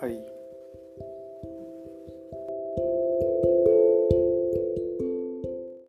はい。